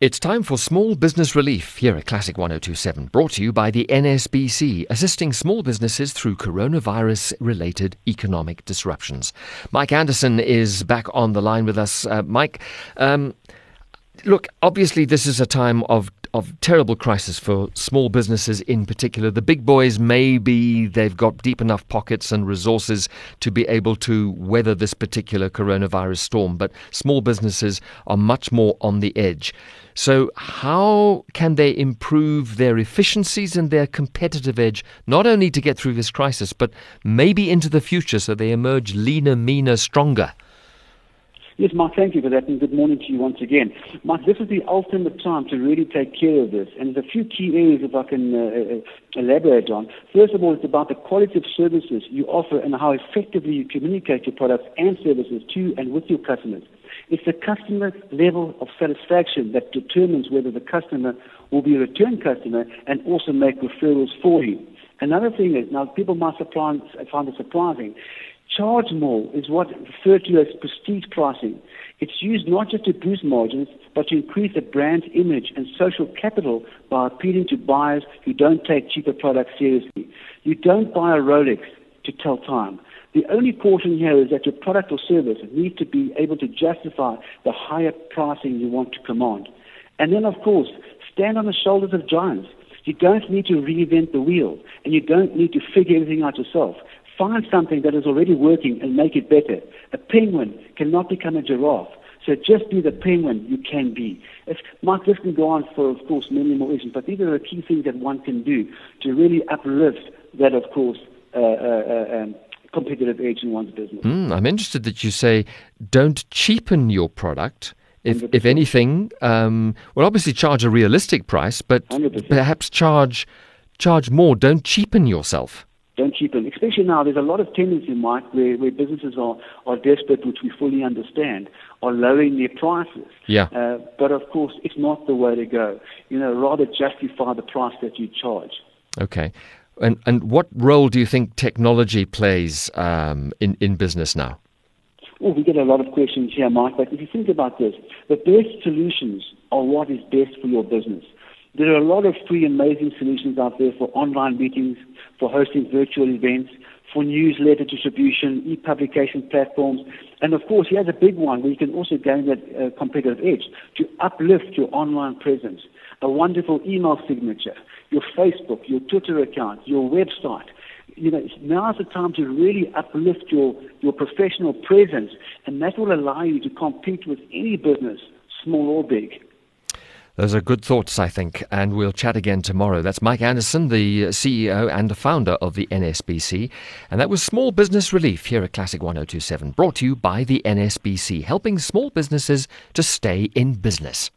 It's time for Small Business Relief here at Classic 1027, brought to you by the NSBC, assisting small businesses through coronavirus related economic disruptions. Mike Anderson is back on the line with us. Uh, Mike, um, look, obviously, this is a time of of terrible crisis for small businesses in particular. The big boys maybe they've got deep enough pockets and resources to be able to weather this particular coronavirus storm, but small businesses are much more on the edge. So, how can they improve their efficiencies and their competitive edge, not only to get through this crisis, but maybe into the future so they emerge leaner, meaner, stronger? Yes, Mark, thank you for that, and good morning to you once again. Mark, this is the ultimate time to really take care of this, and there's a few key areas if I can uh, uh, elaborate on. First of all, it's about the quality of services you offer and how effectively you communicate your products and services to and with your customers. It's the customer level of satisfaction that determines whether the customer will be a return customer and also make referrals for you. Another thing is, now people might find it surprising, Charge more is what referred to as prestige pricing. It's used not just to boost margins, but to increase the brand's image and social capital by appealing to buyers who don't take cheaper products seriously. You don't buy a Rolex to tell time. The only caution here is that your product or service needs to be able to justify the higher pricing you want to command. And then, of course, stand on the shoulders of giants. You don't need to reinvent the wheel, and you don't need to figure everything out yourself. Find something that is already working and make it better. A penguin cannot become a giraffe. So just be the penguin you can be. If, Mark, this can go on for, of course, many more reasons, but these are the key things that one can do to really uplift that, of course, uh, uh, uh um, competitive edge in one's business. Mm, I'm interested that you say don't cheapen your product. If, if anything, um, well, obviously charge a realistic price, but 100%. perhaps charge charge more. Don't cheapen yourself don't cheapen. Especially now, there's a lot of tendency, Mike, where, where businesses are, are desperate, which we fully understand, are lowering their prices. Yeah. Uh, but of course, it's not the way to go. You know, rather justify the price that you charge. Okay. And, and what role do you think technology plays um, in, in business now? Well, we get a lot of questions here, Mike, but if you think about this, the best solutions are what is best for your business. There are a lot of free, amazing solutions out there for online meetings, for hosting virtual events, for newsletter distribution, e-publication platforms, and of course, here's a big one where you can also gain that uh, competitive edge to uplift your online presence. A wonderful email signature, your Facebook, your Twitter account, your website. You know, now's the time to really uplift your, your professional presence, and that will allow you to compete with any business, small or big. Those are good thoughts, I think, and we'll chat again tomorrow. That's Mike Anderson, the CEO and founder of the NSBC. And that was Small Business Relief here at Classic 1027, brought to you by the NSBC, helping small businesses to stay in business.